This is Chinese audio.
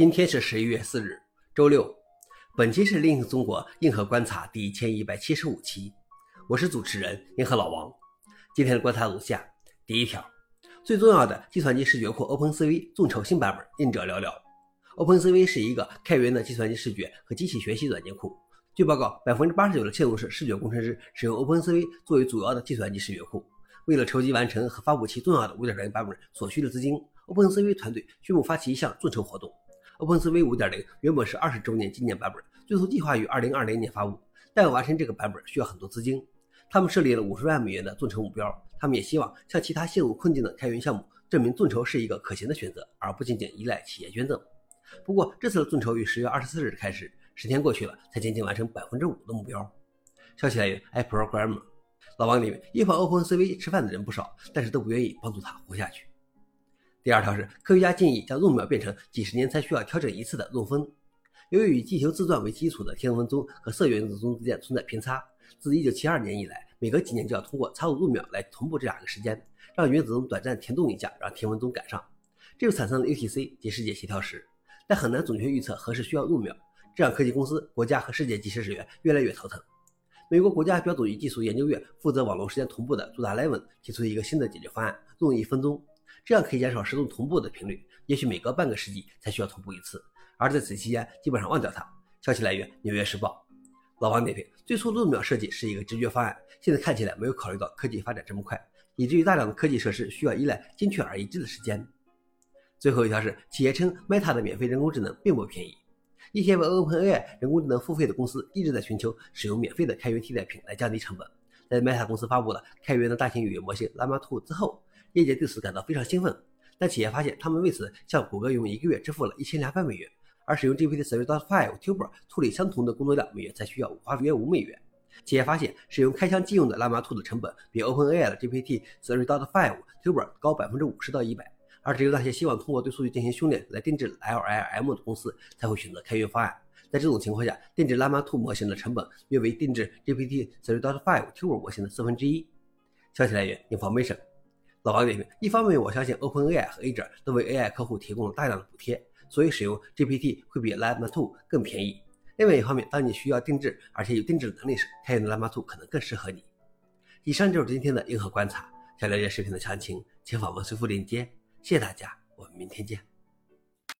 今天是十一月四日，周六。本期是《另中国硬核观察》第一千一百七十五期，我是主持人硬核老王。今天的观察如下：第一条，最重要的计算机视觉库 OpenCV 众筹新版本，应者寥寥。OpenCV 是一个开源的计算机视觉和机器学习软件库。据报告，百分之八十九的嵌入式视觉工程师使用 OpenCV 作为主要的计算机视觉库。为了筹集完成和发布其重要的5.0版本所需的资金，OpenCV 团队宣布发起一项众筹活动。OpenCV 5.0原本是二十周年纪念版本，最初计划于2020年发布，但要完成这个版本需要很多资金。他们设立了五十万美元的众筹目标。他们也希望向其他陷入困境的开源项目证明众筹是一个可行的选择，而不仅仅依赖企业捐赠。不过，这次的众筹于十月二十四日开始，十天过去了，才仅仅完成百分之五的目标。消息来源 i programme。老王里面，依靠 OpenCV 吃饭的人不少，但是都不愿意帮助他活下去。第二条是，科学家建议将闰秒变成几十年才需要调整一次的闰分。由于以地球自转为基础的天文钟和色原子钟之间存在偏差，自1972年以来，每隔几年就要通过插入闰秒来同步这两个时间，让原子钟短暂停动一下，让天文钟赶上。这就产生了 UTC 及世界协调时，但很难准确预测何时需要闰秒，这让科技公司、国家和世界计时人员越来越头疼。美国国家标准与技术研究院负责网络时间同步的朱达莱文提出一个新的解决方案，用一分钟。这样可以减少时钟同步的频率，也许每隔半个世纪才需要同步一次，而在此期间基本上忘掉它。消息来源：纽约时报。老王点评：最初闰秒设计是一个直觉方案，现在看起来没有考虑到科技发展这么快，以至于大量的科技设施需要依赖精确而一致的时间。最后一条是，企业称 Meta 的免费人工智能并不便宜。一些为 OpenAI 人工智能付费的公司一直在寻求使用免费的开源替代品来降低成本。在 Meta 公司发布了开源的大型语言模型 Llama 2之后。业界对此感到非常兴奋，但企业发现他们为此向谷歌用一个月支付了一千两百美元，而使用 GPT-3.5 Turbo 处理相同的工作量，每月才需要花约五美元。企业发现使用开箱即用的 Llama 2的成本比 OpenAI 的 GPT-3.5 Turbo 高百分之五十到一百，而只有那些希望通过对数据进行训练来定制 LLM 的公司才会选择开源方案。在这种情况下，定制 Llama 2模型的成本约为定制 GPT-3.5 Turbo 模型的四分之一。消息来源：Information。老王点评：一方面，我相信 OpenAI 和 Azure 都为 AI 客户提供了大量的补贴，所以使用 GPT 会比 Llama 2更便宜。另外一方面，当你需要定制，而且有定制的能力时，开源的 Llama 2可能更适合你。以上就是今天的硬核观察。想了解视频的详情，请访问随附链接。谢谢大家，我们明天见。